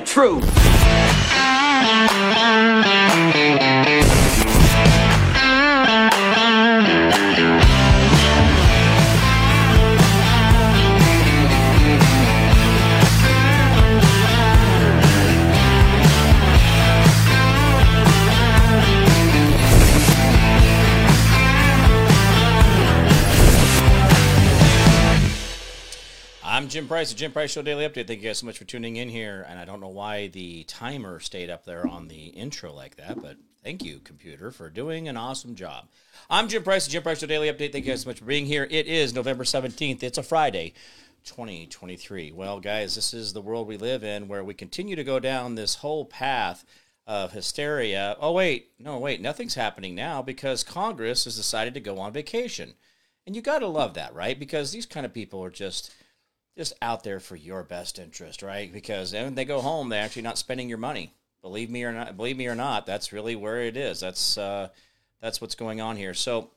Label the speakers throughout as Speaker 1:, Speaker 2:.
Speaker 1: the truth.
Speaker 2: Price, the Jim Price Show Daily Update. Thank you guys so much for tuning in here. And I don't know why the timer stayed up there on the intro like that, but thank you, computer, for doing an awesome job. I'm Jim Price, the Jim Price Show Daily Update. Thank you guys so much for being here. It is November 17th. It's a Friday. 2023. Well, guys, this is the world we live in where we continue to go down this whole path of hysteria. Oh, wait, no, wait, nothing's happening now because Congress has decided to go on vacation. And you got to love that, right? Because these kind of people are just just out there for your best interest, right? Because when they go home, they're actually not spending your money. Believe me or not, believe me or not, that's really where it is. That's uh, that's what's going on here. So,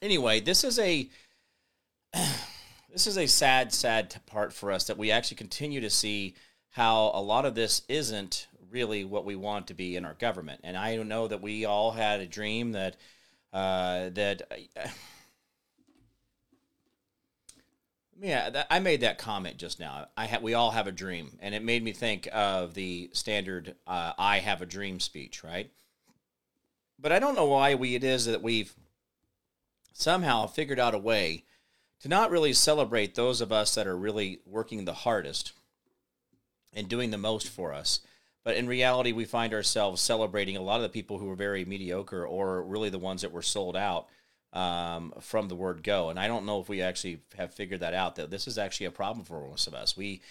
Speaker 2: anyway, this is a this is a sad, sad part for us that we actually continue to see how a lot of this isn't really what we want to be in our government. And I know that we all had a dream that uh, that. Uh, yeah, that, I made that comment just now. I ha- we all have a dream, and it made me think of the standard uh, "I have a dream" speech, right? But I don't know why we it is that we've somehow figured out a way to not really celebrate those of us that are really working the hardest and doing the most for us. But in reality, we find ourselves celebrating a lot of the people who are very mediocre or really the ones that were sold out um, from the word go. And I don't know if we actually have figured that out, that this is actually a problem for most of us. We,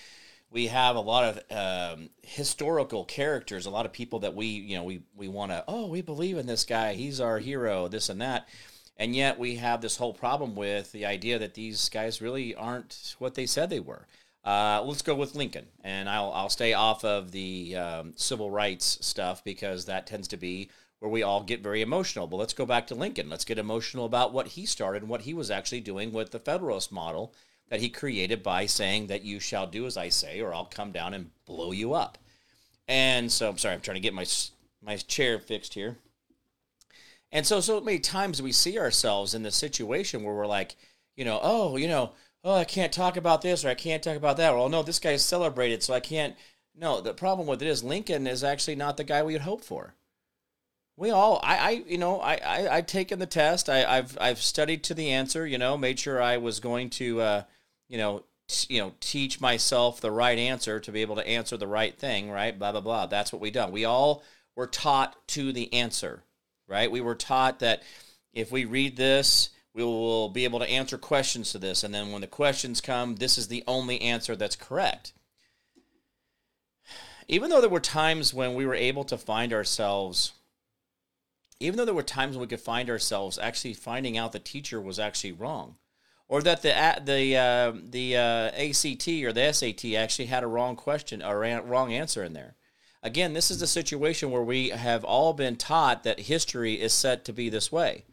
Speaker 2: we have a lot of um, historical characters, a lot of people that we, you know, we, we want to, oh, we believe in this guy. He's our hero, this and that. And yet we have this whole problem with the idea that these guys really aren't what they said they were. Uh, let's go with Lincoln, and I'll, I'll stay off of the um, civil rights stuff because that tends to be where we all get very emotional. But let's go back to Lincoln. Let's get emotional about what he started and what he was actually doing with the Federalist model that he created by saying that you shall do as I say, or I'll come down and blow you up. And so, I'm sorry, I'm trying to get my my chair fixed here. And so, so many times we see ourselves in this situation where we're like, you know, oh, you know, oh, I can't talk about this or I can't talk about that. Well, no, this guy's celebrated, so I can't. No, the problem with it is Lincoln is actually not the guy we would hope for. We all, I, I you know, I, I, I taken the test. I, I've, I've studied to the answer. You know, made sure I was going to, uh, you know, t- you know, teach myself the right answer to be able to answer the right thing. Right, blah blah blah. That's what we done. We all were taught to the answer right? We were taught that if we read this, we will be able to answer questions to this. And then when the questions come, this is the only answer that's correct. Even though there were times when we were able to find ourselves, even though there were times when we could find ourselves actually finding out the teacher was actually wrong, or that the the uh, the uh, ACT or the SAT actually had a wrong question or a wrong answer in there, Again, this is a situation where we have all been taught that history is set to be this way.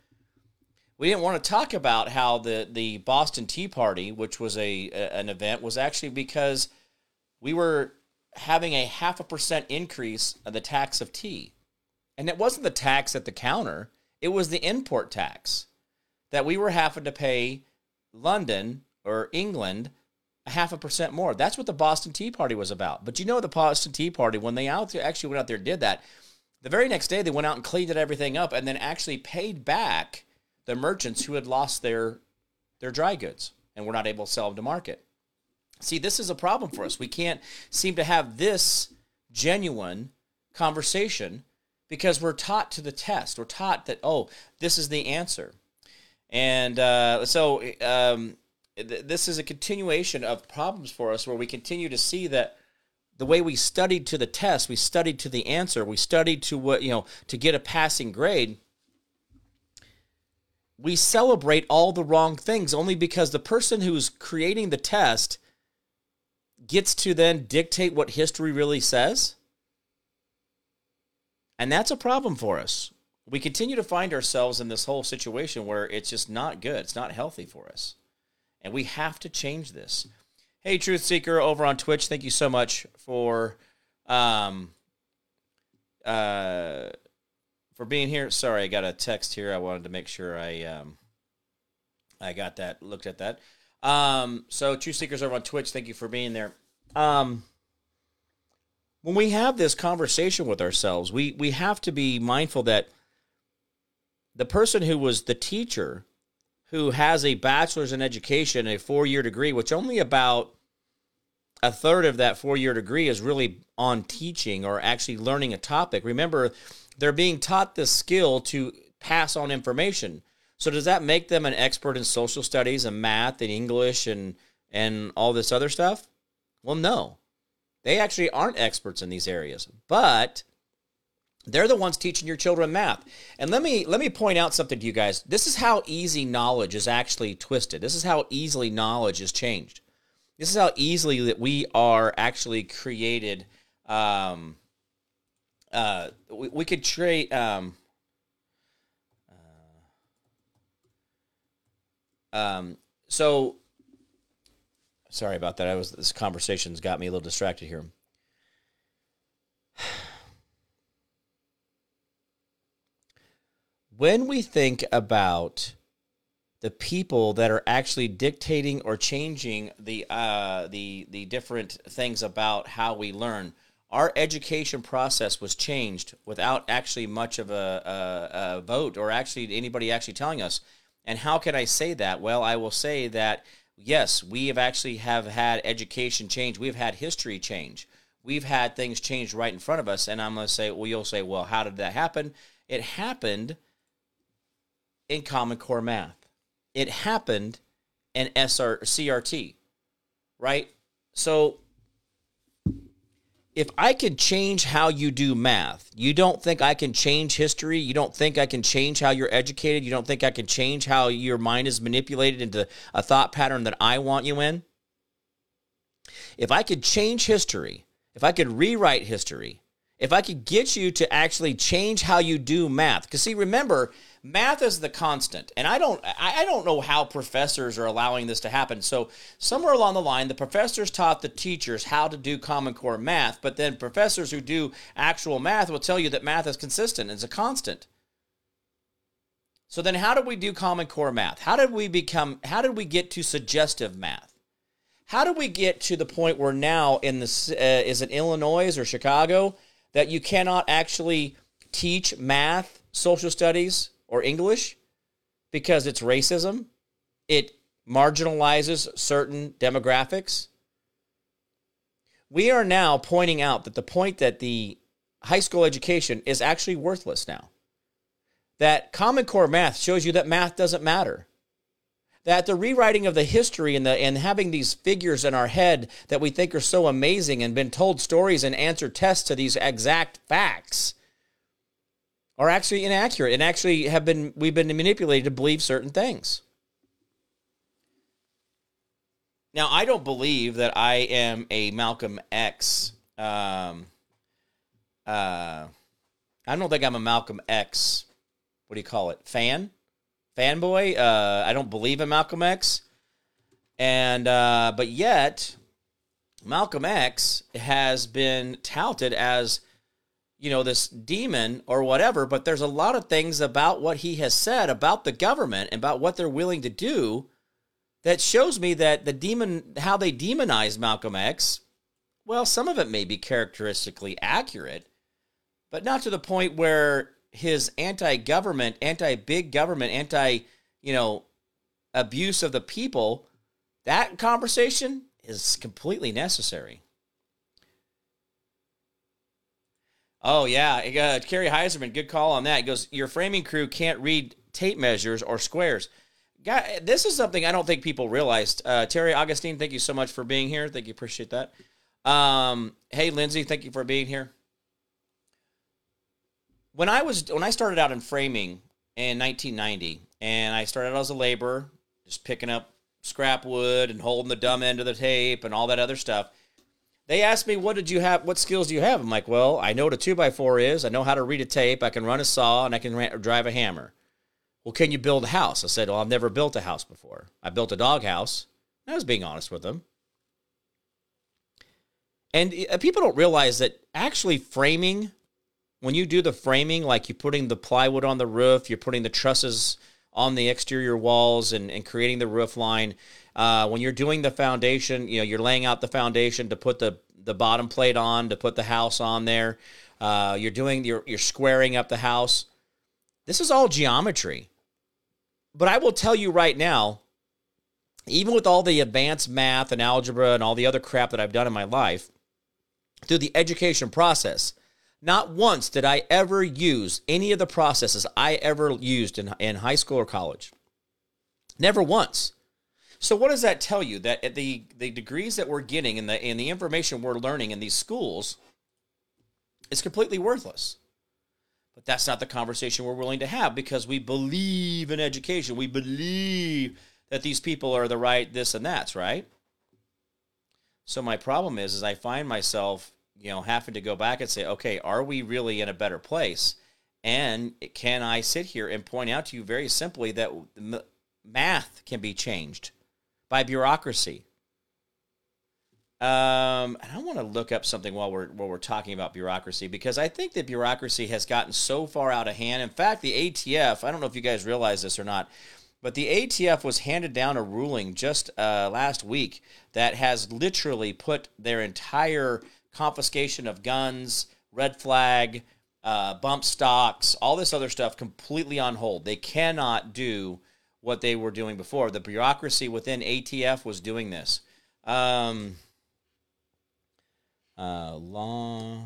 Speaker 2: We didn't want to talk about how the, the Boston Tea Party, which was a, a an event, was actually because we were having a half a percent increase of the tax of tea. And it wasn't the tax at the counter, it was the import tax that we were having to pay London or England a half a percent more. That's what the Boston Tea Party was about. But you know, the Boston Tea Party, when they out actually went out there and did that, the very next day they went out and cleaned everything up and then actually paid back the merchants who had lost their their dry goods and were not able to sell them to market. See, this is a problem for us. We can't seem to have this genuine conversation because we're taught to the test. We're taught that, oh, this is the answer. And uh, so, um, this is a continuation of problems for us where we continue to see that the way we studied to the test, we studied to the answer, we studied to what, you know, to get a passing grade. We celebrate all the wrong things only because the person who's creating the test gets to then dictate what history really says. And that's a problem for us. We continue to find ourselves in this whole situation where it's just not good. It's not healthy for us. And we have to change this. Hey, Truth Seeker over on Twitch, thank you so much for Um, uh, for being here. Sorry, I got a text here. I wanted to make sure I um, I got that, looked at that. Um, so Truth Seekers over on Twitch, thank you for being there. Um, when we have this conversation with ourselves, we we have to be mindful that the person who was the teacher, who has a bachelor's in education, a four year degree, which only about a third of that four year degree is really on teaching or actually learning a topic. Remember, they're being taught this skill to pass on information. So does that make them an expert in social studies and math and English and and all this other stuff? Well, no. They actually aren't experts in these areas. But they're the ones teaching your children math. And let me let me point out something to you guys. This is how easy knowledge is actually twisted. This is how easily knowledge is changed. This is how easily that we are actually created um, uh, we, we could trade. Um, uh, um, so sorry about that. I was this conversation's got me a little distracted here. When we think about the people that are actually dictating or changing the uh, the the different things about how we learn, our education process was changed without actually much of a, a, a, vote or actually anybody actually telling us. And how can I say that? Well, I will say that yes, we have actually have had education change. We've had history change. We've had things changed right in front of us. And I'm going to say, well, you'll say, well, how did that happen? It happened in Common Core math. It happened in SR CRT, right? So if I can change how you do math, you don't think I can change history? You don't think I can change how you're educated? You don't think I can change how your mind is manipulated into a thought pattern that I want you in? If I could change history, if I could rewrite history, if I could get you to actually change how you do math, because see, remember, math is the constant and i don't i don't know how professors are allowing this to happen. So somewhere along the line the professors taught the teachers how to do common core math but then professors who do actual math will tell you that math is consistent it's a constant. So then how did we do common core math? How did we become how did we get to suggestive math? How did we get to the point where now in this uh, is it illinois or chicago that you cannot actually teach math social studies or English because it's racism. It marginalizes certain demographics. We are now pointing out that the point that the high school education is actually worthless now. That Common Core math shows you that math doesn't matter. That the rewriting of the history and the and having these figures in our head that we think are so amazing and been told stories and answer tests to these exact facts are actually inaccurate and actually have been we've been manipulated to believe certain things. Now, I don't believe that I am a Malcolm X. Um, uh, I don't think I'm a Malcolm X. What do you call it? Fan, fanboy. Uh, I don't believe in Malcolm X, and uh, but yet Malcolm X has been touted as you know, this demon or whatever, but there's a lot of things about what he has said about the government and about what they're willing to do that shows me that the demon, how they demonize Malcolm X, well, some of it may be characteristically accurate, but not to the point where his anti-government, anti-big government, anti, you know, abuse of the people, that conversation is completely necessary. Oh yeah, uh, Kerry Heiserman, good call on that. He goes, your framing crew can't read tape measures or squares. God, this is something I don't think people realized. Uh, Terry Augustine, thank you so much for being here. Thank you, appreciate that. Um, hey, Lindsay, thank you for being here. When I was when I started out in framing in 1990, and I started out as a laborer, just picking up scrap wood and holding the dumb end of the tape and all that other stuff they asked me, "What did you have? What skills do you have?" I'm like, "Well, I know what a two by four is. I know how to read a tape. I can run a saw, and I can drive a hammer." Well, can you build a house? I said, "Well, I've never built a house before. I built a dog house." I was being honest with them. And uh, people don't realize that actually framing, when you do the framing, like you're putting the plywood on the roof, you're putting the trusses on the exterior walls and, and creating the roof line. Uh, when you're doing the foundation, you know, you're laying out the foundation to put the, the bottom plate on, to put the house on there. Uh, you're doing, you're, you're squaring up the house. This is all geometry. But I will tell you right now, even with all the advanced math and algebra and all the other crap that I've done in my life, through the education process, not once did I ever use any of the processes I ever used in, in high school or college. Never once. So what does that tell you? That the the degrees that we're getting and the and the information we're learning in these schools is completely worthless. But that's not the conversation we're willing to have because we believe in education. We believe that these people are the right this and that's, right? So my problem is is I find myself, you know, having to go back and say, "Okay, are we really in a better place?" And can I sit here and point out to you very simply that math can be changed by bureaucracy? Um, and I want to look up something while we're while we're talking about bureaucracy because I think that bureaucracy has gotten so far out of hand. In fact, the ATF, I don't know if you guys realize this or not, but the ATF was handed down a ruling just uh, last week that has literally put their entire confiscation of guns, red flag, uh, bump stocks, all this other stuff completely on hold. They cannot do what they were doing before. The bureaucracy within ATF was doing this. Um, uh, law.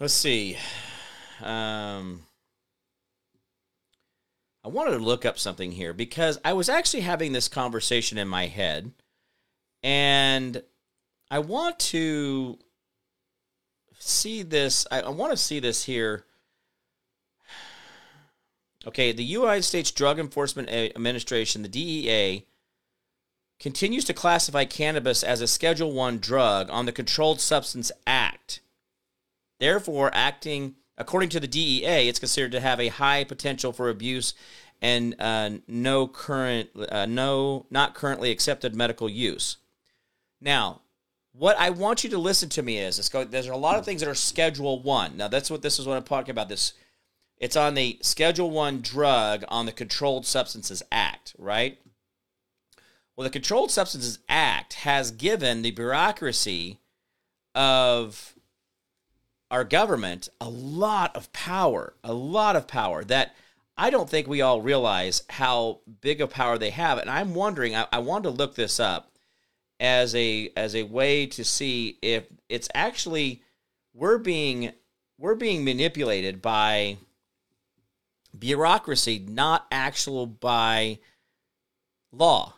Speaker 2: Let's see. Um, I wanted to look up something here because I was actually having this conversation in my head, and I want to see this. I, I want to see this here Okay, the United States Drug Enforcement Administration, the DEA, continues to classify cannabis as a Schedule 1 drug on the Controlled Substance Act. Therefore, acting according to the DEA, it's considered to have a high potential for abuse and uh, no current uh, no not currently accepted medical use. Now, what I want you to listen to me is, there's a lot of things that are Schedule 1. Now, that's what this is what I'm talking about this it's on the Schedule 1 drug on the Controlled Substances Act, right? Well, the Controlled Substances Act has given the bureaucracy of our government a lot of power, a lot of power that I don't think we all realize how big a power they have. And I'm wondering, I, I wanted to look this up as a as a way to see if it's actually we're being we're being manipulated by bureaucracy, not actual by law.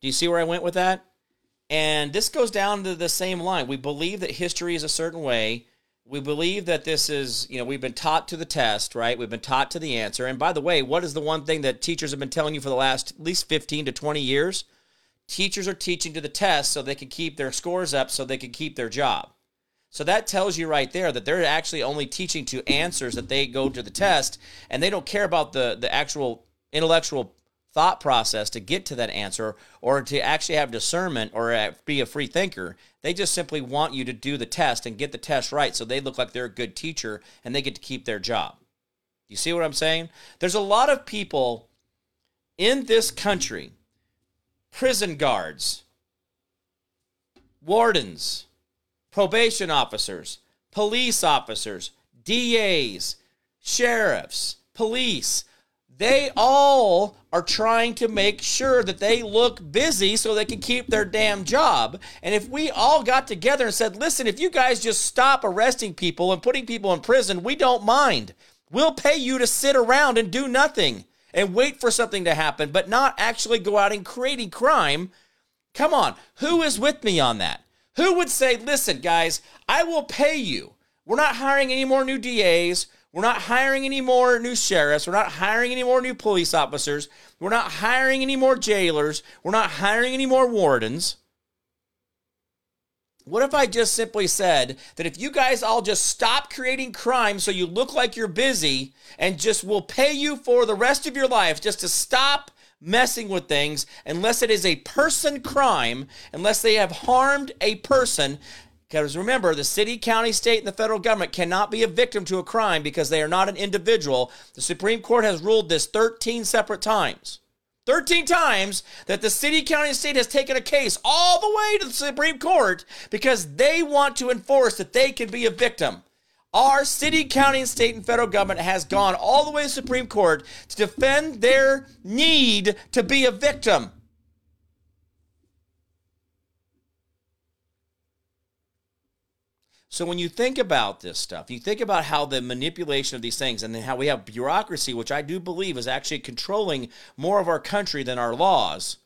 Speaker 2: Do you see where I went with that? And this goes down to the same line. We believe that history is a certain way. We believe that this is, you know, we've been taught to the test, right? We've been taught to the answer. And by the way, what is the one thing that teachers have been telling you for the last at least 15 to 20 years? Teachers are teaching to the test so they can keep their scores up so they can keep their job. So that tells you right there that they're actually only teaching to answers that they go to the test, and they don't care about the the actual intellectual thought process to get to that answer or to actually have discernment or uh, be a free thinker. They just simply want you to do the test and get the test right so they look like they're a good teacher and they get to keep their job. You see what I'm saying? There's a lot of people in this country, prison guards, wardens, probation officers, police officers, DAs, sheriffs, police, they all are trying to make sure that they look busy so they can keep their damn job. And if we all got together and said, listen, if you guys just stop arresting people and putting people in prison, we don't mind. We'll pay you to sit around and do nothing and wait for something to happen, but not actually go out and creating crime. Come on, who is with me on that? Who would say, listen, guys, I will pay you. We're not hiring any more new DAs. We're not hiring any more new sheriffs. We're not hiring any more new police officers. We're not hiring any more jailers. We're not hiring any more wardens. What if I just simply said that if you guys all just stop creating crime so you look like you're busy and just will pay you for the rest of your life just to stop messing with things unless it is a person crime, unless they have harmed a person. Because remember, the city, county, state, and the federal government cannot be a victim to a crime because they are not an individual. The Supreme Court has ruled this 13 separate times. 13 times that the city, county, and state has taken a case all the way to the Supreme Court because they want to enforce that they can be a victim. Our city, county, and state and federal government has gone all the way to the Supreme Court to defend their need to be a victim. So when you think about this stuff, you think about how the manipulation of these things and then how we have bureaucracy, which I do believe is actually controlling more of our country than our laws.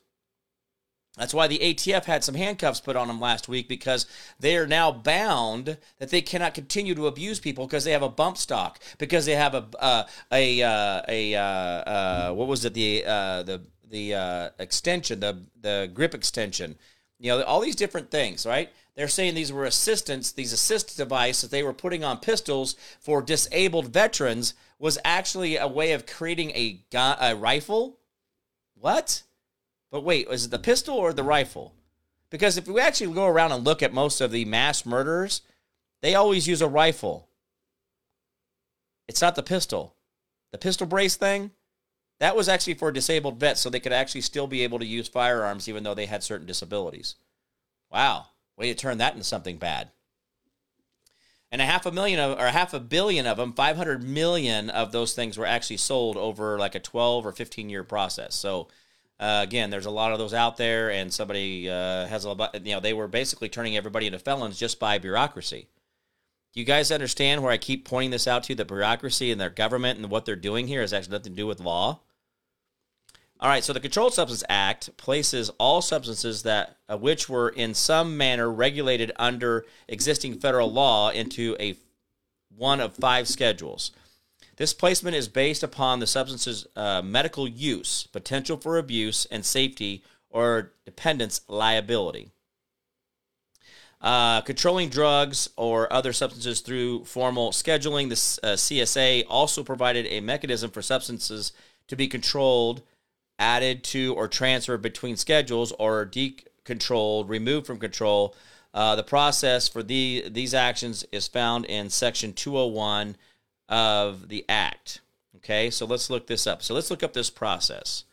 Speaker 2: That's why the ATF had some handcuffs put on them last week because they are now bound that they cannot continue to abuse people because they have a bump stock because they have a uh, a uh, a uh, what was it? The uh, the the uh, extension the the grip extension. You know all these different things right they're saying these were assistants, these assist devices they were putting on pistols for disabled veterans was actually a way of creating a gun, a rifle. What? But wait, was it the pistol or the rifle? Because if we actually go around and look at most of the mass murderers, they always use a rifle. It's not the pistol. The pistol brace thing, that was actually for disabled vets so they could actually still be able to use firearms even though they had certain disabilities. Wow. Way to turn that into something bad. And a half a million of, or a half a billion of them, 500 million of those things were actually sold over like a 12 or 15 year process. So, uh, again, there's a lot of those out there, and somebody uh, has a lot, you know, they were basically turning everybody into felons just by bureaucracy. Do you guys understand where I keep pointing this out to? You? The bureaucracy and their government and what they're doing here has actually nothing to do with law. All right, so the Controlled Substance Act places all substances that uh, which were in some manner regulated under existing federal law into a one of five schedules. This placement is based upon the substance's uh, medical use, potential for abuse, and safety or dependence liability. Uh, controlling drugs or other substances through formal scheduling, the uh, CSA also provided a mechanism for substances to be controlled added to or transferred between schedules or decontrolled, removed from control. Uh, the process for the, these actions is found in Section 201 of the Act. Okay, so let's look this up. So let's look up this process.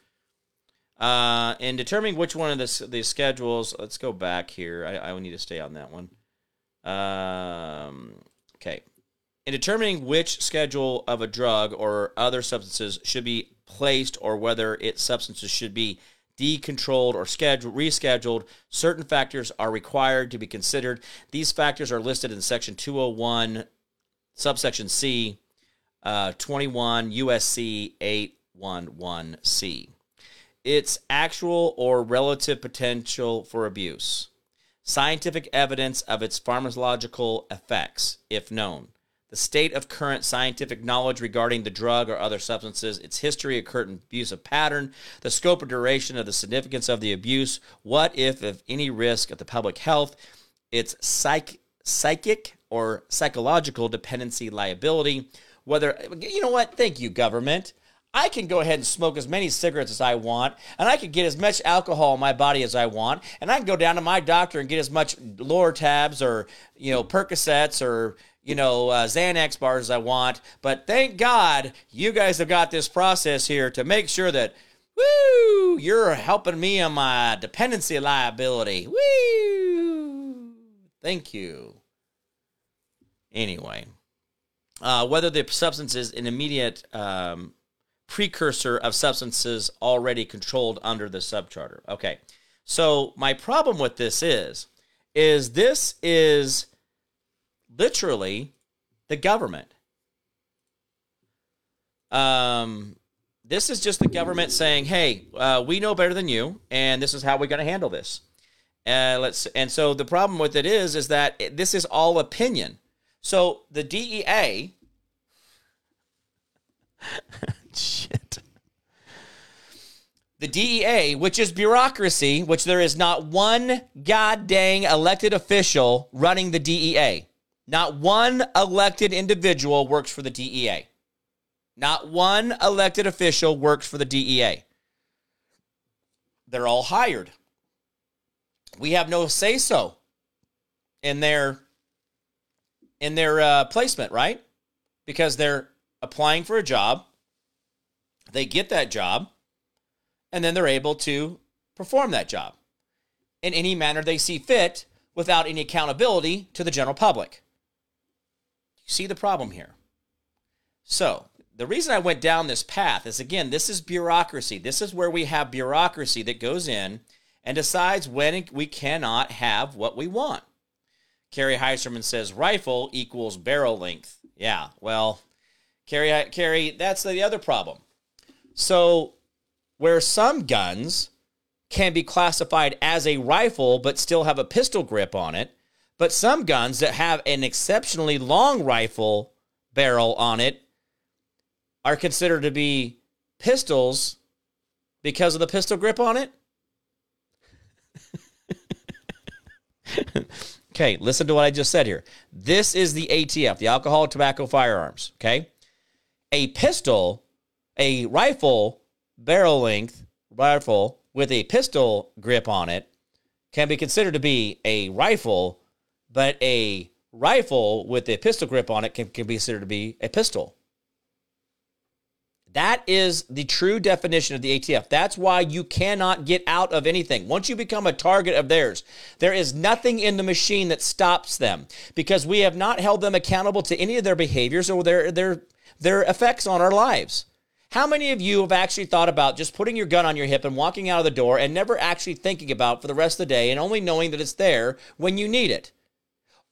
Speaker 2: Uh, in determining which one of the, the schedules, let's go back here. I, I need to stay on that one. Um, okay. In determining which schedule of a drug or other substances should be placed or whether its substances should be decontrolled or scheduled, rescheduled, certain factors are required to be considered. These factors are listed in Section 201, subsection C, uh, 21 USC 811C. Its actual or relative potential for abuse, scientific evidence of its pharmacological effects, if known, the state of current scientific knowledge regarding the drug or other substances, its history of current abusive pattern, the scope or duration of the significance of the abuse, what, if, if any risk of the public health, its psych, psychic or psychological dependency liability, whether, you know what, thank you, government. I can go ahead and smoke as many cigarettes as I want, and I can get as much alcohol in my body as I want, and I can go down to my doctor and get as much Lortabs or you know Percocets or you know, uh, Xanax bars I want. But thank God you guys have got this process here to make sure that, woo, you're helping me on my dependency liability. Woo! Thank you. Anyway, uh, whether the substance is an immediate um, precursor of substances already controlled under the subchapter. Okay, so my problem with this is, is this is literally the government. Um, this is just the government saying, "Hey, uh, we know better than you, and this is how we're going to handle this." Uh, let's and so the problem with it is, is that this is all opinion. So the DEA, shit, the DEA, which is bureaucracy, which there is not one god dang elected official running the DEA. Not one elected individual works for the DEA. Not one elected official works for the DEA. They're all hired. We have no say so in their in their uh, placement, right? Because they're applying for a job, they get that job, and then they're able to perform that job in any manner they see fit without any accountability to the general public. See the problem here. So, the reason I went down this path is again, this is bureaucracy. This is where we have bureaucracy that goes in and decides when we cannot have what we want. Carrie Heiserman says rifle equals barrel length. Yeah, well, Carrie, Carrie, that's the other problem. So, where some guns can be classified as a rifle but still have a pistol grip on it, but some guns that have an exceptionally long rifle barrel on it are considered to be pistols because of the pistol grip on it? okay, listen to what I just said here. This is the ATF, the alcohol, tobacco, firearms. Okay. A pistol, a rifle barrel length rifle with a pistol grip on it can be considered to be a rifle, but a rifle with a pistol grip on it can, can be considered to be a pistol. That is the true definition of the ATF. That's why you cannot get out of anything. Once you become a target of theirs, there is nothing in the machine that stops them because we have not held them accountable to any of their behaviors or their their their effects on our lives. How many of you have actually thought about just putting your gun on your hip and walking out of the door and never actually thinking about for the rest of the day and only knowing that it's there when you need it?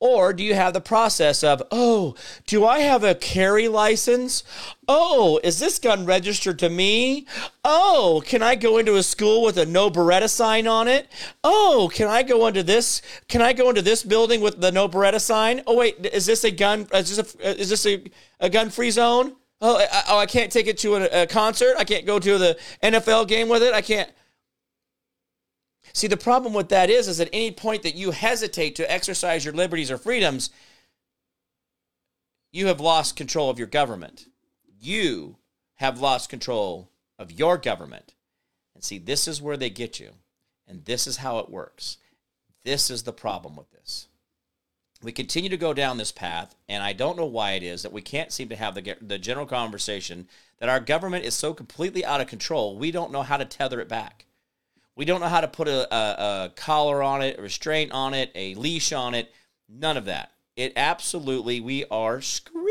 Speaker 2: Or do you have the process of, oh, do I have a carry license? Oh, is this gun registered to me? Oh, can I go into a school with a no Beretta sign on it? Oh, can I go into this? Can I go into this building with the no Beretta sign? Oh, wait, is this a gun? Is this a, is this a, a gun free zone? Oh I, oh, I can't take it to a, a concert. I can't go to the NFL game with it. I can't. See, the problem with that is, is at any point that you hesitate to exercise your liberties or freedoms, you have lost control of your government. You have lost control of your government. And see, this is where they get you. And this is how it works. This is the problem with this. We continue to go down this path, and I don't know why it is that we can't seem to have the, the general conversation that our government is so completely out of control, we don't know how to tether it back. We don't know how to put a, a, a collar on it, a restraint on it, a leash on it. None of that. It absolutely, we are screwed.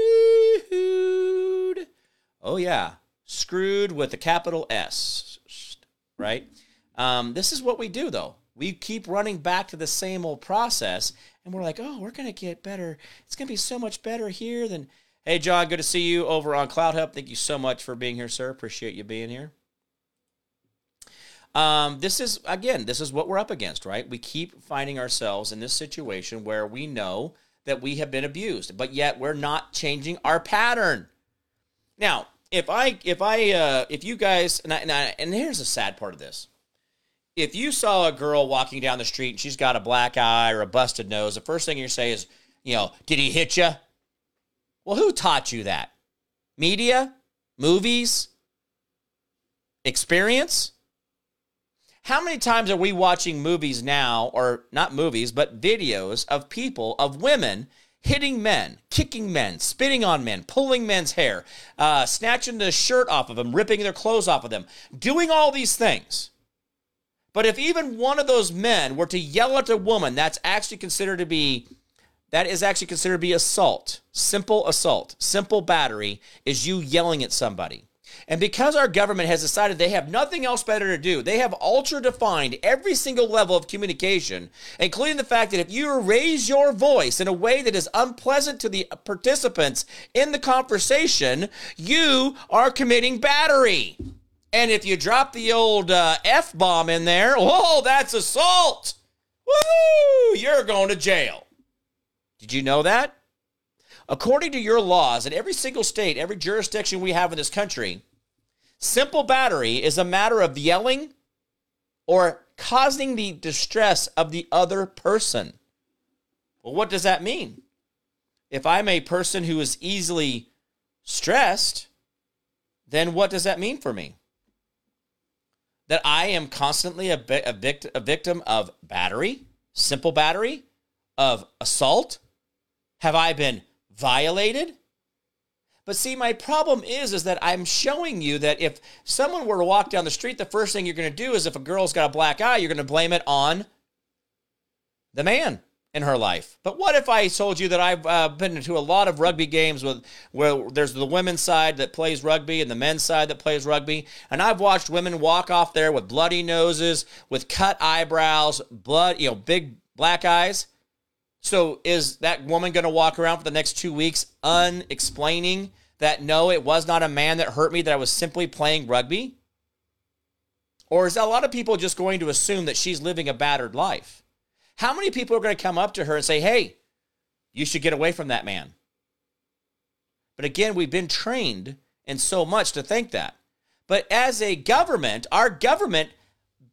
Speaker 2: Oh, yeah. Screwed with a capital S, right? Um, this is what we do, though. We keep running back to the same old process, and we're like, oh, we're going to get better. It's going to be so much better here than. Hey, John, good to see you over on CloutHub. Thank you so much for being here, sir. Appreciate you being here. Um, this is again, this is what we're up against, right? We keep finding ourselves in this situation where we know that we have been abused, but yet we're not changing our pattern. Now, if I, if I, uh, if you guys, and, I, and, I, and here's the sad part of this: if you saw a girl walking down the street and she's got a black eye or a busted nose, the first thing you say is, you know, did he hit you? Well, who taught you that? Media, movies, experience. How many times are we watching movies now, or not movies, but videos of people, of women hitting men, kicking men, spitting on men, pulling men's hair, uh, snatching the shirt off of them, ripping their clothes off of them, doing all these things? But if even one of those men were to yell at a woman, that's actually considered to be that is actually considered to be assault. Simple assault, simple battery is you yelling at somebody. And because our government has decided they have nothing else better to do, they have ultra defined every single level of communication, including the fact that if you raise your voice in a way that is unpleasant to the participants in the conversation, you are committing battery. And if you drop the old uh, F bomb in there, whoa, that's assault. Woo! You're going to jail. Did you know that? According to your laws, in every single state, every jurisdiction we have in this country, Simple battery is a matter of yelling or causing the distress of the other person. Well, what does that mean? If I'm a person who is easily stressed, then what does that mean for me? That I am constantly a, a, vict- a victim of battery, simple battery, of assault? Have I been violated? But see, my problem is, is that I'm showing you that if someone were to walk down the street, the first thing you're going to do is if a girl's got a black eye, you're going to blame it on the man in her life. But what if I told you that I've uh, been to a lot of rugby games with where there's the women's side that plays rugby and the men's side that plays rugby, and I've watched women walk off there with bloody noses, with cut eyebrows, blood, you know, big black eyes. So is that woman going to walk around for the next two weeks unexplaining that no, it was not a man that hurt me, that I was simply playing rugby? Or is a lot of people just going to assume that she's living a battered life? How many people are going to come up to her and say, hey, you should get away from that man? But again, we've been trained in so much to think that. But as a government, our government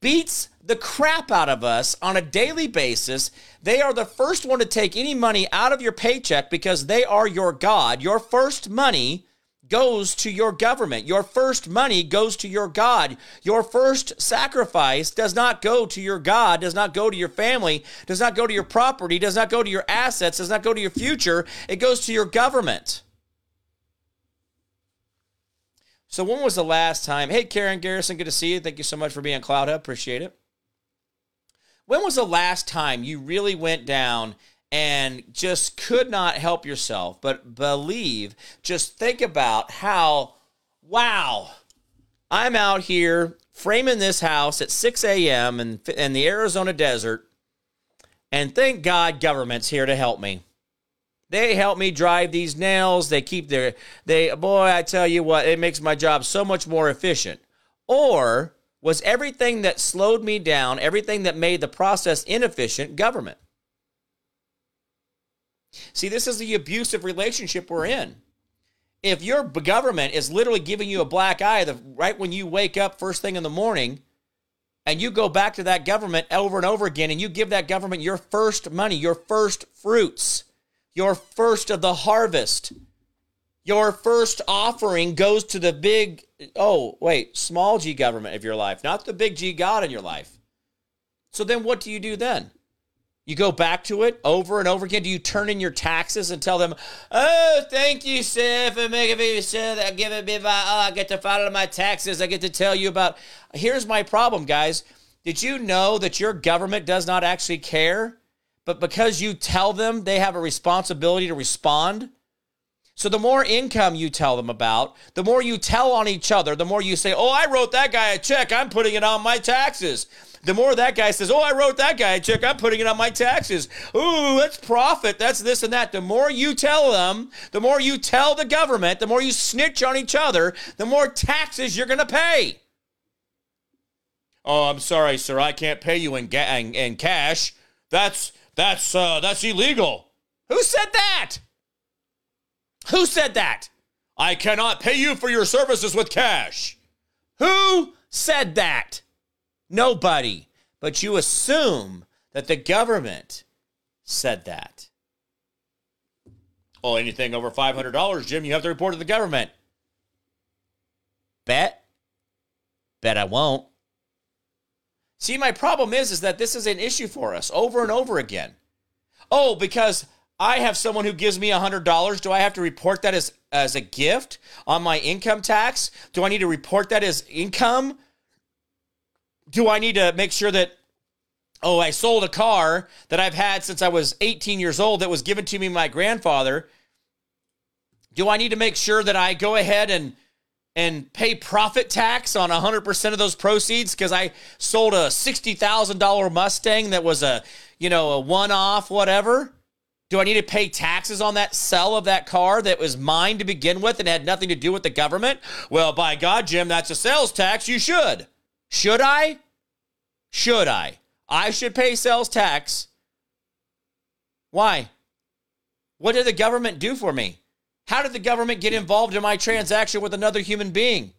Speaker 2: beats the crap out of us on a daily basis. They are the first one to take any money out of your paycheck because they are your God. Your first money goes to your government. Your first money goes to your God. Your first sacrifice does not go to your God, does not go to your family, does not go to your property, does not go to your assets, does not go to your future. It goes to your government. So, when was the last time? Hey, Karen Garrison, good to see you. Thank you so much for being on CloutHub. Appreciate it. When was the last time you really went down and just could not help yourself but believe? Just think about how, wow, I'm out here framing this house at 6 a.m. in, in the Arizona desert, and thank God government's here to help me. They help me drive these nails. They keep their, they, boy, I tell you what, it makes my job so much more efficient. Or was everything that slowed me down, everything that made the process inefficient, government? See, this is the abusive relationship we're in. If your government is literally giving you a black eye the, right when you wake up first thing in the morning, and you go back to that government over and over again, and you give that government your first money, your first fruits, your first of the harvest. Your first offering goes to the big, oh, wait, small g government of your life, not the big G God in your life. So then what do you do then? You go back to it over and over again. Do you turn in your taxes and tell them, "Oh, thank you, sir, for making me sure that giving me my oh, I get to file my taxes. I get to tell you about." Here's my problem, guys. Did you know that your government does not actually care but because you tell them they have a responsibility to respond. So the more income you tell them about, the more you tell on each other, the more you say, Oh, I wrote that guy a check, I'm putting it on my taxes. The more that guy says, Oh, I wrote that guy a check, I'm putting it on my taxes. Ooh, that's profit, that's this and that. The more you tell them, the more you tell the government, the more you snitch on each other, the more taxes you're going to pay. Oh, I'm sorry, sir, I can't pay you in, ga- in, in cash. That's that's uh, that's illegal. Who said that? Who said that? I cannot pay you for your services with cash. Who said that? Nobody. But you assume that the government said that. Oh, anything over $500, Jim, you have to report to the government. Bet? Bet I won't. See, my problem is, is that this is an issue for us over and over again. Oh, because I have someone who gives me $100, do I have to report that as, as a gift on my income tax? Do I need to report that as income? Do I need to make sure that, oh, I sold a car that I've had since I was 18 years old that was given to me by my grandfather? Do I need to make sure that I go ahead and and pay profit tax on 100% of those proceeds because I sold a $60,000 Mustang that was a, you know, a one off, whatever? Do I need to pay taxes on that sell of that car that was mine to begin with and had nothing to do with the government? Well, by God, Jim, that's a sales tax. You should. Should I? Should I? I should pay sales tax. Why? What did the government do for me? How did the government get involved in my transaction with another human being?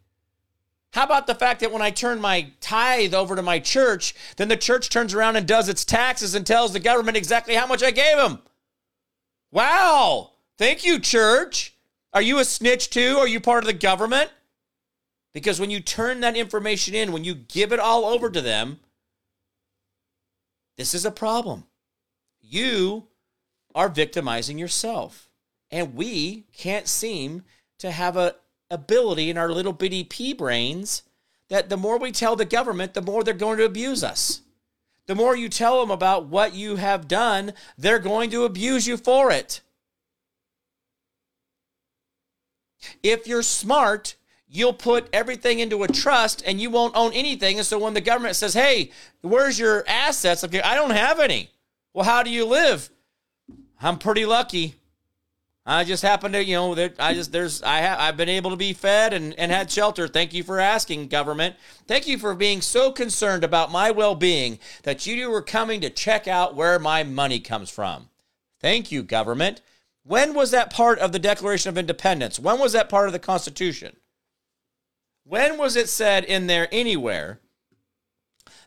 Speaker 2: How about the fact that when I turn my tithe over to my church, then the church turns around and does its taxes and tells the government exactly how much I gave them? Wow. Thank you, church. Are you a snitch too? Are you part of the government? Because when you turn that information in, when you give it all over to them, this is a problem. You are victimizing yourself. And we can't seem to have a ability in our little bitty pea brains that the more we tell the government, the more they're going to abuse us. The more you tell them about what you have done, they're going to abuse you for it. If you're smart, you'll put everything into a trust and you won't own anything. And so when the government says, hey, where's your assets? Okay, I don't have any. Well, how do you live? I'm pretty lucky. I just happen to, you know, I just there's I have I've been able to be fed and, and had shelter. Thank you for asking, government. Thank you for being so concerned about my well-being that you were coming to check out where my money comes from. Thank you, government. When was that part of the Declaration of Independence? When was that part of the Constitution? When was it said in there anywhere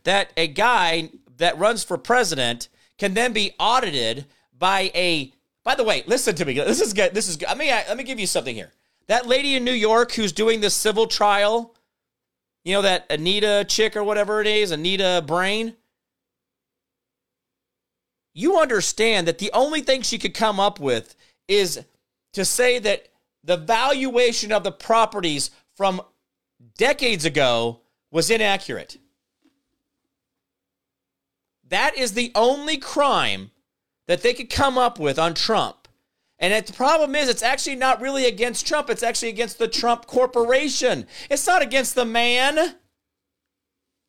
Speaker 2: that a guy that runs for president can then be audited by a by the way, listen to me. This is good. This is good. Let me let me give you something here. That lady in New York who's doing this civil trial, you know that Anita chick or whatever it is, Anita Brain. You understand that the only thing she could come up with is to say that the valuation of the properties from decades ago was inaccurate. That is the only crime that they could come up with on Trump. And the problem is, it's actually not really against Trump. It's actually against the Trump Corporation. It's not against the man.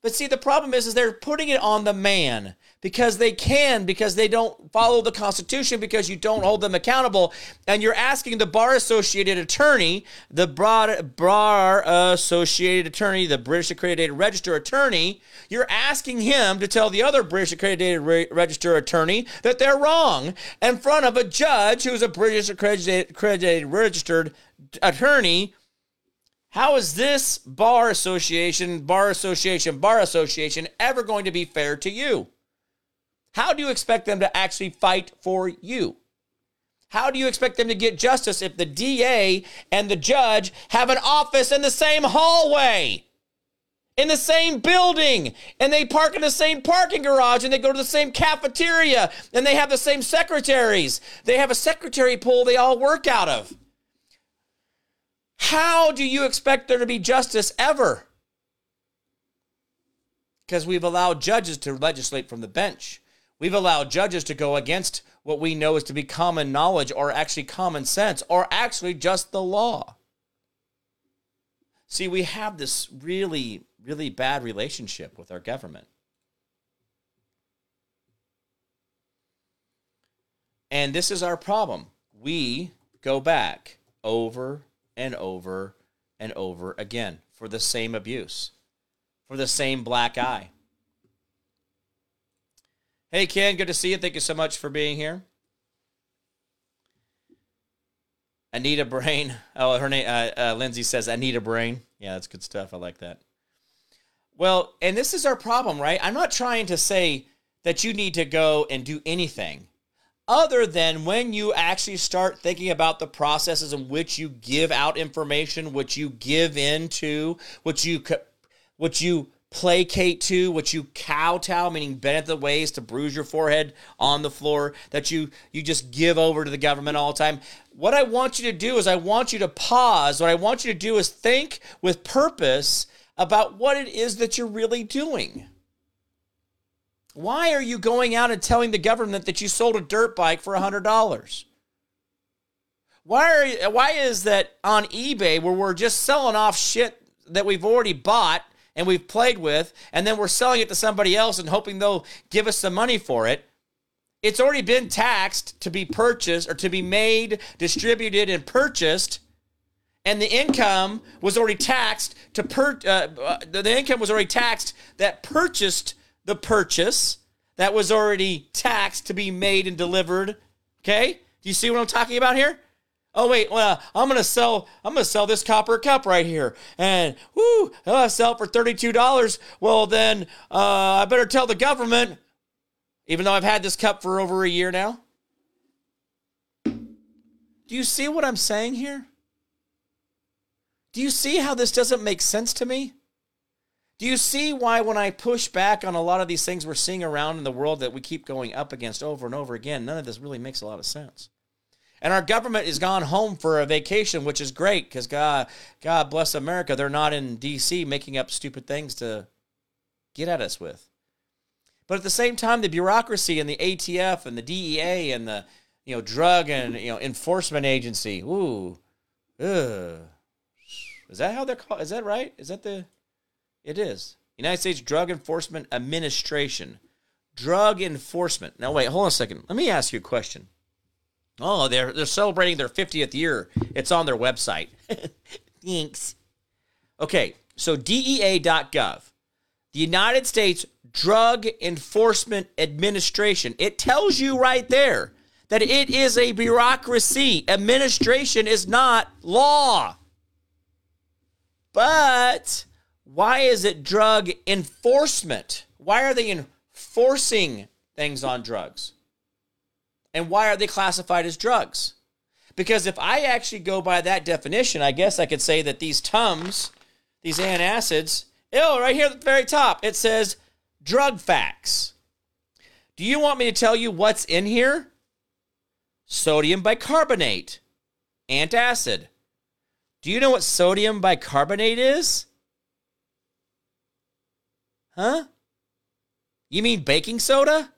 Speaker 2: But see, the problem is, is they're putting it on the man because they can, because they don't follow the Constitution, because you don't hold them accountable. And you're asking the Bar Associated Attorney, the Bar Associated Attorney, the British Accredited Register Attorney, you're asking him to tell the other British Accredited Re- Register Attorney that they're wrong in front of a judge who's a British Accredited, accredited Registered Attorney how is this bar association, bar association, bar association ever going to be fair to you? How do you expect them to actually fight for you? How do you expect them to get justice if the DA and the judge have an office in the same hallway, in the same building, and they park in the same parking garage and they go to the same cafeteria and they have the same secretaries? They have a secretary pool they all work out of. How do you expect there to be justice ever? Because we've allowed judges to legislate from the bench. We've allowed judges to go against what we know is to be common knowledge or actually common sense or actually just the law. See, we have this really, really bad relationship with our government. And this is our problem. We go back over and over and over again for the same abuse, for the same black eye. Hey, Ken, good to see you. Thank you so much for being here. Anita Brain. Oh, her name, uh, uh, Lindsay says Anita Brain. Yeah, that's good stuff. I like that. Well, and this is our problem, right? I'm not trying to say that you need to go and do anything other than when you actually start thinking about the processes in which you give out information, which you give into, which you which you placate to, which you kowtow, meaning bend at the waist to bruise your forehead on the floor, that you you just give over to the government all the time. What I want you to do is I want you to pause. What I want you to do is think with purpose about what it is that you're really doing. Why are you going out and telling the government that you sold a dirt bike for $100? Why are why is that on eBay where we're just selling off shit that we've already bought and we've played with and then we're selling it to somebody else and hoping they'll give us some money for it? It's already been taxed to be purchased or to be made, distributed and purchased and the income was already taxed to per uh, uh the income was already taxed that purchased the purchase that was already taxed to be made and delivered. Okay? Do you see what I'm talking about here? Oh wait, well I'm gonna sell I'm gonna sell this copper cup right here, and whoo, I sell it for thirty two dollars. Well then, uh, I better tell the government, even though I've had this cup for over a year now. Do you see what I'm saying here? Do you see how this doesn't make sense to me? Do you see why, when I push back on a lot of these things we're seeing around in the world that we keep going up against over and over again, none of this really makes a lot of sense? And our government has gone home for a vacation, which is great because God, God bless America. They're not in D.C. making up stupid things to get at us with. But at the same time, the bureaucracy and the ATF and the DEA and the you know drug and you know enforcement agency. Ooh, ugh. Is that how they're called? Is that right? Is that the? It is. United States Drug Enforcement Administration. Drug enforcement. Now wait, hold on a second. Let me ask you a question. Oh, they're they're celebrating their 50th year. It's on their website. Thanks. Okay, so DEA.gov, the United States Drug Enforcement Administration. It tells you right there that it is a bureaucracy. Administration is not law. But why is it drug enforcement? Why are they enforcing things on drugs? And why are they classified as drugs? Because if I actually go by that definition, I guess I could say that these Tums, these antacids, oh, right here at the very top, it says drug facts. Do you want me to tell you what's in here? Sodium bicarbonate, antacid. Do you know what sodium bicarbonate is? Huh? You mean baking soda?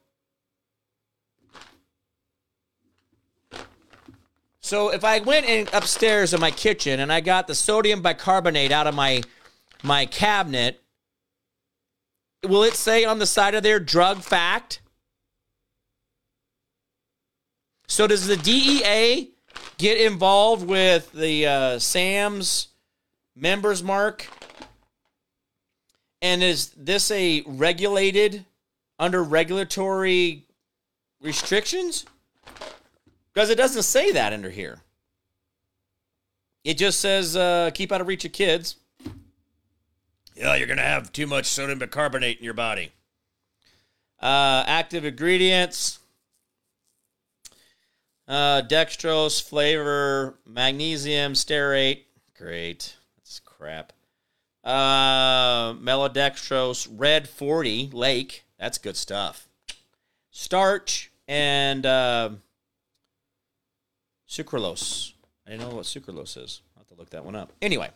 Speaker 2: So if I went in upstairs in my kitchen and I got the sodium bicarbonate out of my my cabinet, will it say on the side of there drug fact? So does the DEA get involved with the uh, Sam's members mark? And is this a regulated under regulatory restrictions? Because it doesn't say that under here. It just says uh, keep out of reach of kids. Yeah, you're going to have too much sodium bicarbonate in your body. Uh, active ingredients uh, dextrose, flavor, magnesium, stearate. Great. That's crap. Uh, maltodextrose, red 40, lake. That's good stuff. Starch and uh, sucralose. I didn't know what sucralose is. I'll have to look that one up. Anyway,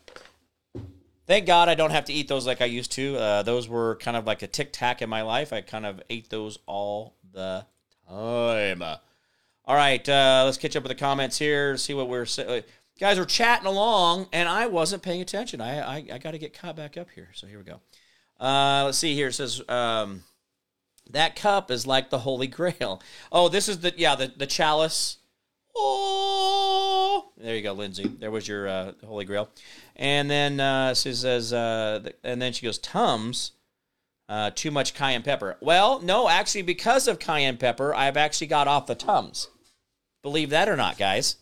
Speaker 2: thank God I don't have to eat those like I used to. Uh, those were kind of like a tic tac in my life. I kind of ate those all the time. All right, uh, let's catch up with the comments here. See what we're saying. Guys are chatting along, and I wasn't paying attention. I I, I got to get caught back up here. So here we go. Uh, let's see here. It says um, that cup is like the Holy Grail. Oh, this is the yeah the the chalice. Oh, there you go, Lindsay. There was your uh, Holy Grail. And then uh, she says, uh, and then she goes, Tums uh, too much cayenne pepper. Well, no, actually, because of cayenne pepper, I've actually got off the Tums. Believe that or not, guys.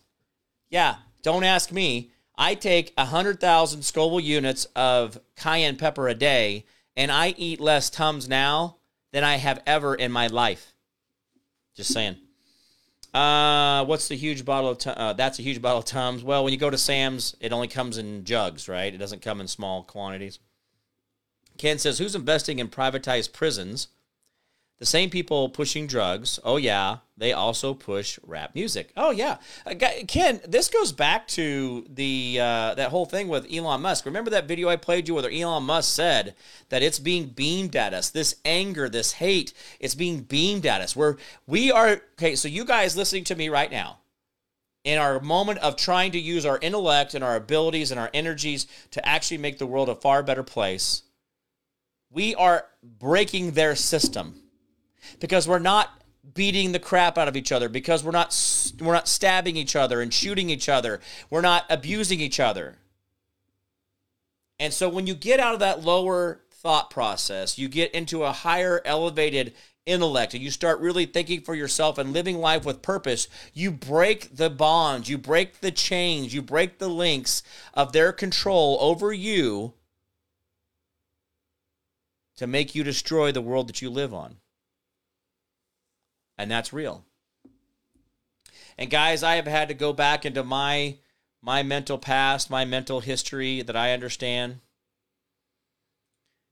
Speaker 2: Yeah, don't ask me. I take 100,000 Scoville units of cayenne pepper a day, and I eat less Tums now than I have ever in my life. Just saying. Uh, what's the huge bottle of? Uh, that's a huge bottle of Tums. Well, when you go to Sam's, it only comes in jugs, right? It doesn't come in small quantities. Ken says, "Who's investing in privatized prisons?" The same people pushing drugs. Oh yeah, they also push rap music. Oh yeah, uh, Ken. This goes back to the uh, that whole thing with Elon Musk. Remember that video I played you where Elon Musk said that it's being beamed at us. This anger, this hate, it's being beamed at us. Where we are. Okay, so you guys listening to me right now, in our moment of trying to use our intellect and our abilities and our energies to actually make the world a far better place, we are breaking their system because we're not beating the crap out of each other because we're not we're not stabbing each other and shooting each other. We're not abusing each other. And so when you get out of that lower thought process, you get into a higher elevated intellect and you start really thinking for yourself and living life with purpose, you break the bonds, you break the chains, you break the links of their control over you to make you destroy the world that you live on. And that's real. And guys, I have had to go back into my my mental past, my mental history that I understand.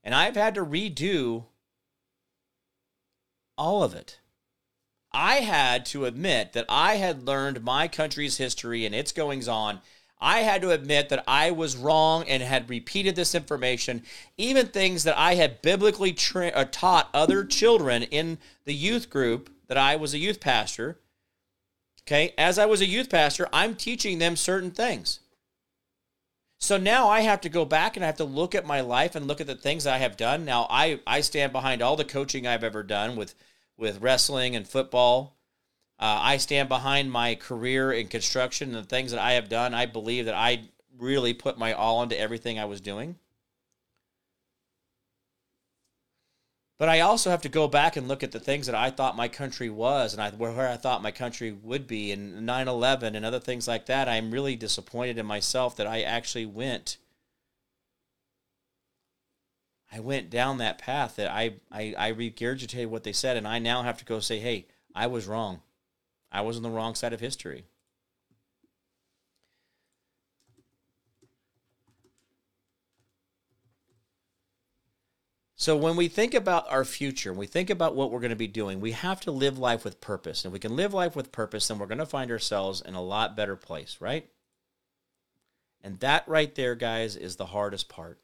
Speaker 2: And I've had to redo all of it. I had to admit that I had learned my country's history and its goings on. I had to admit that I was wrong and had repeated this information, even things that I had biblically tra- uh, taught other children in the youth group that I was a youth pastor. Okay, as I was a youth pastor, I'm teaching them certain things. So now I have to go back and I have to look at my life and look at the things I have done. Now I I stand behind all the coaching I've ever done with with wrestling and football. Uh, I stand behind my career in construction and the things that I have done. I believe that I really put my all into everything I was doing. But I also have to go back and look at the things that I thought my country was and I, where I thought my country would be and 9 11 and other things like that. I'm really disappointed in myself that I actually went. I went down that path that I, I, I regurgitated what they said, and I now have to go say, hey, I was wrong. I was on the wrong side of history. So when we think about our future, we think about what we're going to be doing, we have to live life with purpose. And if we can live life with purpose, then we're going to find ourselves in a lot better place, right? And that right there, guys, is the hardest part.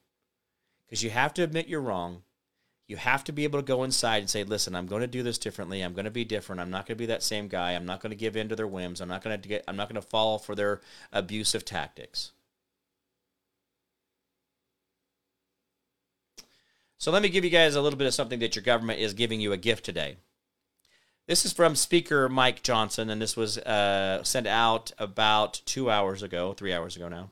Speaker 2: Because you have to admit you're wrong. You have to be able to go inside and say, listen, I'm going to do this differently. I'm going to be different. I'm not going to be that same guy. I'm not going to give in to their whims. I'm not going to get I'm not going to fall for their abusive tactics. So let me give you guys a little bit of something that your government is giving you a gift today. This is from Speaker Mike Johnson, and this was uh, sent out about two hours ago, three hours ago now.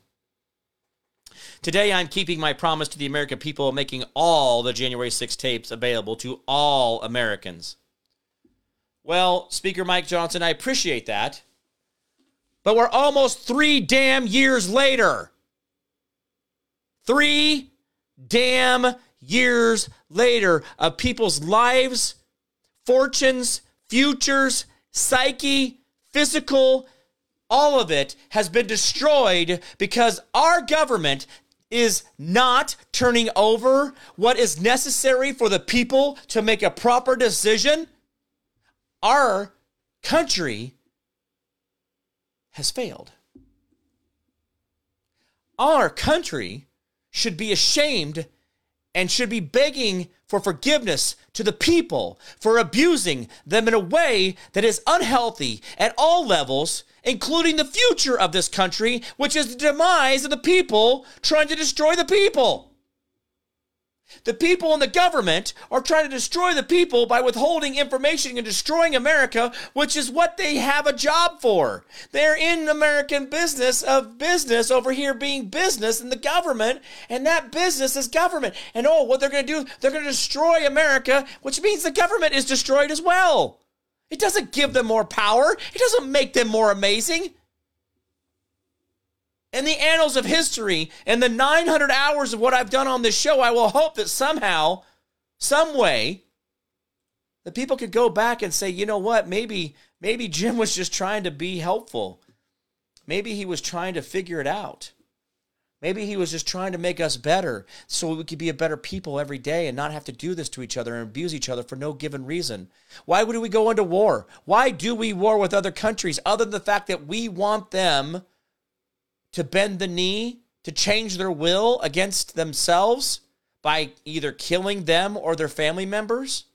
Speaker 2: Today, I'm keeping my promise to the American people, making all the January 6 tapes available to all Americans. Well, Speaker Mike Johnson, I appreciate that. But we're almost three damn years later. Three damn years later of people's lives, fortunes, futures, psyche, physical, all of it has been destroyed because our government is not turning over what is necessary for the people to make a proper decision. Our country has failed. Our country should be ashamed and should be begging for forgiveness to the people for abusing them in a way that is unhealthy at all levels, including the future of this country, which is the demise of the people trying to destroy the people. The people in the government are trying to destroy the people by withholding information and destroying America, which is what they have a job for. They're in American business of business over here being business in the government, and that business is government. And oh, what they're going to do, they're going to destroy America, which means the government is destroyed as well. It doesn't give them more power, it doesn't make them more amazing in the annals of history and the 900 hours of what I've done on this show, I will hope that somehow, some way, the people could go back and say, you know what, maybe maybe Jim was just trying to be helpful. Maybe he was trying to figure it out. Maybe he was just trying to make us better so we could be a better people every day and not have to do this to each other and abuse each other for no given reason. Why would we go into war? Why do we war with other countries other than the fact that we want them to bend the knee, to change their will against themselves by either killing them or their family members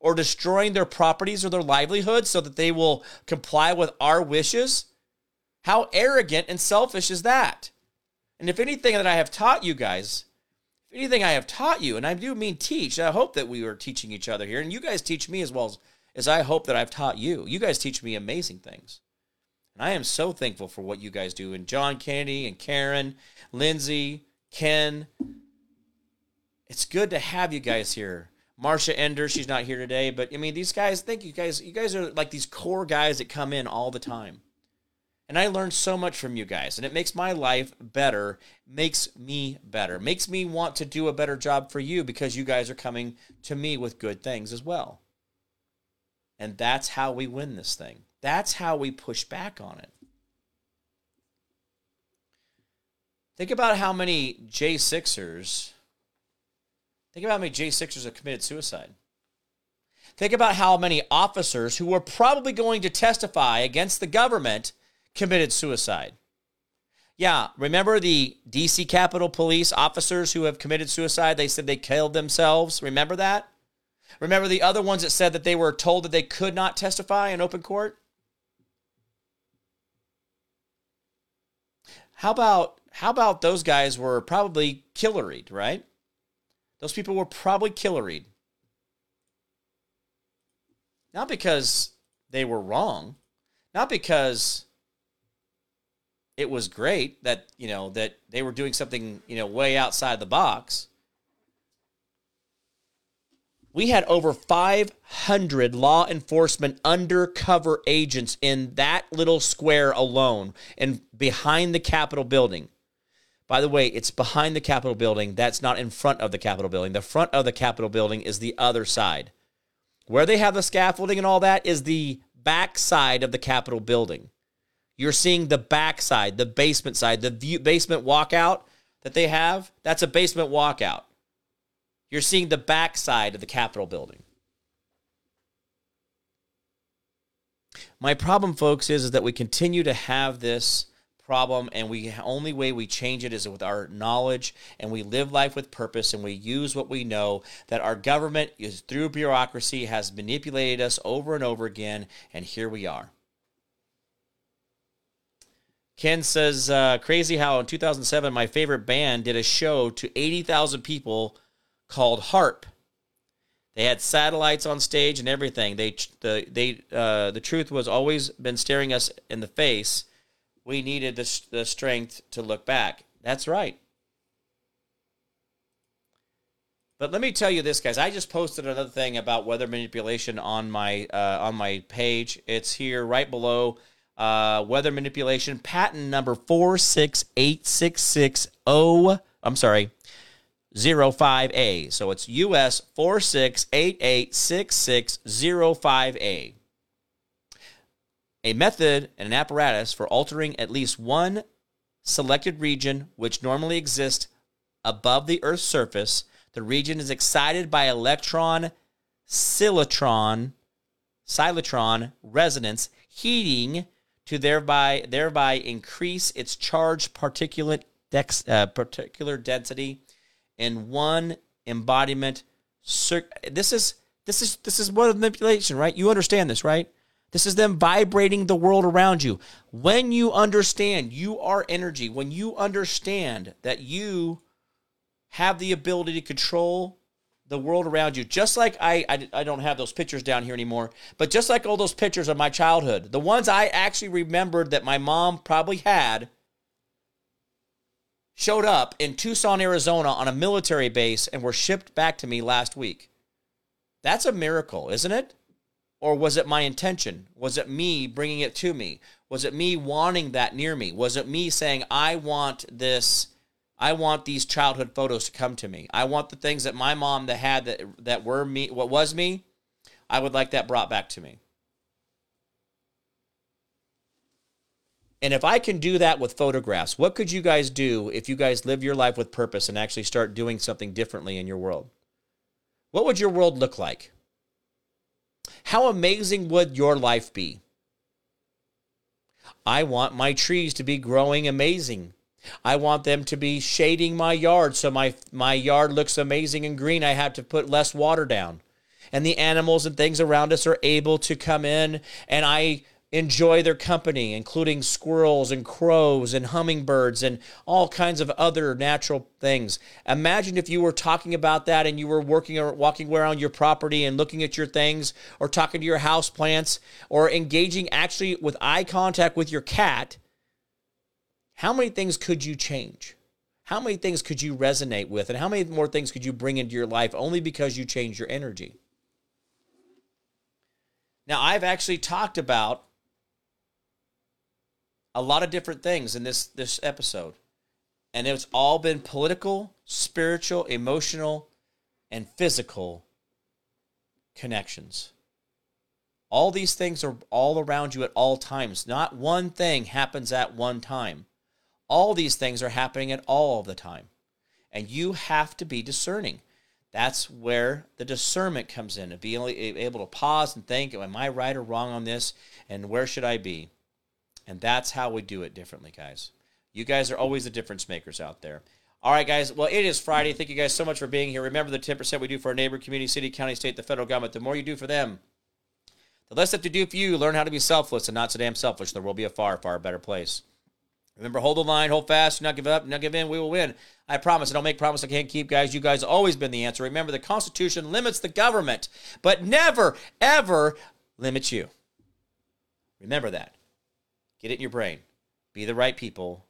Speaker 2: or destroying their properties or their livelihoods so that they will comply with our wishes? How arrogant and selfish is that? And if anything that I have taught you guys, if anything I have taught you, and I do mean teach, I hope that we are teaching each other here, and you guys teach me as well as, as I hope that I've taught you. You guys teach me amazing things. And I am so thankful for what you guys do. And John Kennedy and Karen, Lindsay, Ken, it's good to have you guys here. Marsha Ender, she's not here today, but I mean, these guys, thank you guys. You guys are like these core guys that come in all the time. And I learned so much from you guys, and it makes my life better, makes me better, makes me want to do a better job for you because you guys are coming to me with good things as well. And that's how we win this thing. That's how we push back on it. Think about how many J6ers, think about how many J6ers have committed suicide. Think about how many officers who were probably going to testify against the government committed suicide. Yeah, remember the DC Capitol Police officers who have committed suicide? They said they killed themselves. Remember that? Remember the other ones that said that they were told that they could not testify in open court? How about how about those guys were probably killeried, right? Those people were probably killeried. Not because they were wrong, not because it was great that, you know, that they were doing something, you know, way outside the box. We had over 500 law enforcement undercover agents in that little square alone and behind the Capitol building. By the way, it's behind the Capitol building. That's not in front of the Capitol building. The front of the Capitol building is the other side. Where they have the scaffolding and all that is the back side of the Capitol building. You're seeing the back side, the basement side, the view, basement walkout that they have. That's a basement walkout. You're seeing the back side of the Capitol building. My problem, folks, is, is that we continue to have this problem and we only way we change it is with our knowledge and we live life with purpose and we use what we know that our government is through bureaucracy has manipulated us over and over again and here we are ken says uh, crazy how in 2007 my favorite band did a show to 80000 people called HAARP they had satellites on stage and everything they the they uh, the truth was always been staring us in the face we needed the, the strength to look back. That's right. But let me tell you this, guys. I just posted another thing about weather manipulation on my uh, on my page. It's here right below. Uh, weather manipulation patent number four six eight six six zero. I'm sorry, zero five A. So it's US four six eight eight six six zero five A a method and an apparatus for altering at least one selected region which normally exists above the Earth's surface. The region is excited by electron cyclotron cyclotron resonance heating to thereby thereby increase its charged particulate dex, uh, particular density in one embodiment. This is this is this is what manipulation, right? You understand this, right? This is them vibrating the world around you. When you understand you are energy, when you understand that you have the ability to control the world around you, just like I, I, I, don't have those pictures down here anymore, but just like all those pictures of my childhood, the ones I actually remembered that my mom probably had showed up in Tucson, Arizona on a military base and were shipped back to me last week. That's a miracle, isn't it? Or was it my intention? Was it me bringing it to me? Was it me wanting that near me? Was it me saying, I want this, I want these childhood photos to come to me? I want the things that my mom that had that, that were me, what was me, I would like that brought back to me. And if I can do that with photographs, what could you guys do if you guys live your life with purpose and actually start doing something differently in your world? What would your world look like? How amazing would your life be? I want my trees to be growing amazing. I want them to be shading my yard so my my yard looks amazing and green. I have to put less water down. And the animals and things around us are able to come in and I enjoy their company, including squirrels and crows and hummingbirds and all kinds of other natural things. Imagine if you were talking about that and you were working or walking around your property and looking at your things or talking to your house plants or engaging actually with eye contact with your cat. How many things could you change? how many things could you resonate with and how many more things could you bring into your life only because you change your energy? Now, I've actually talked about a lot of different things in this this episode. And it's all been political, spiritual, emotional, and physical connections. All these things are all around you at all times. Not one thing happens at one time. All these things are happening at all the time. And you have to be discerning. That's where the discernment comes in, and being able to pause and think, am I right or wrong on this? And where should I be? And that's how we do it differently, guys. You guys are always the difference makers out there. All right, guys. Well, it is Friday. Thank you guys so much for being here. Remember the 10% we do for our neighbor, community, city, county, state, the federal government. The more you do for them, the less they have to do for you. Learn how to be selfless and not so damn selfish. There will be a far, far better place. Remember, hold the line, hold fast, do not give up, do not give in. We will win. I promise. I don't make promises I can't keep, guys. You guys always been the answer. Remember, the Constitution limits the government, but never, ever limits you. Remember that. Get it in your brain. Be the right people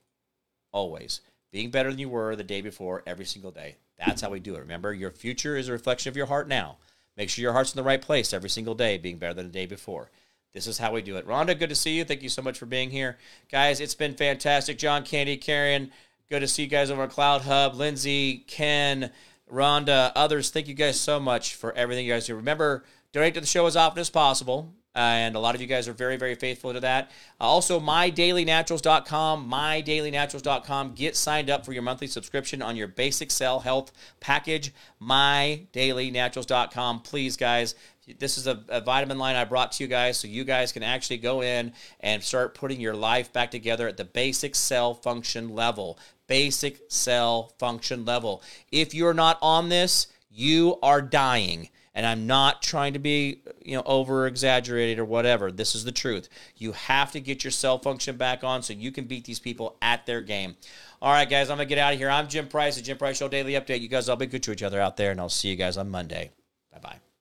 Speaker 2: always. Being better than you were the day before every single day. That's how we do it. Remember, your future is a reflection of your heart now. Make sure your heart's in the right place every single day, being better than the day before. This is how we do it. Rhonda, good to see you. Thank you so much for being here. Guys, it's been fantastic. John, Candy, Karen, good to see you guys over at CloutHub. Lindsay, Ken, Rhonda, others, thank you guys so much for everything you guys do. Remember, donate to the show as often as possible. And a lot of you guys are very, very faithful to that. Uh, also, mydailynaturals.com, mydailynaturals.com. Get signed up for your monthly subscription on your basic cell health package, mydailynaturals.com. Please, guys, this is a, a, vitamin line I brought to you guys so you guys can actually go in and start putting your life back together at the basic cell function level. Basic cell function level. If you're not on this, you are dying. And I'm not trying to be, you know, over exaggerated or whatever. This is the truth. You have to get your cell function back on so you can beat these people at their game. All right, guys, I'm going to get out of here. I'm Jim Price, the Jim Price Show Daily Update. You guys all be good to each other out there, and I'll see you guys on Monday. Bye bye.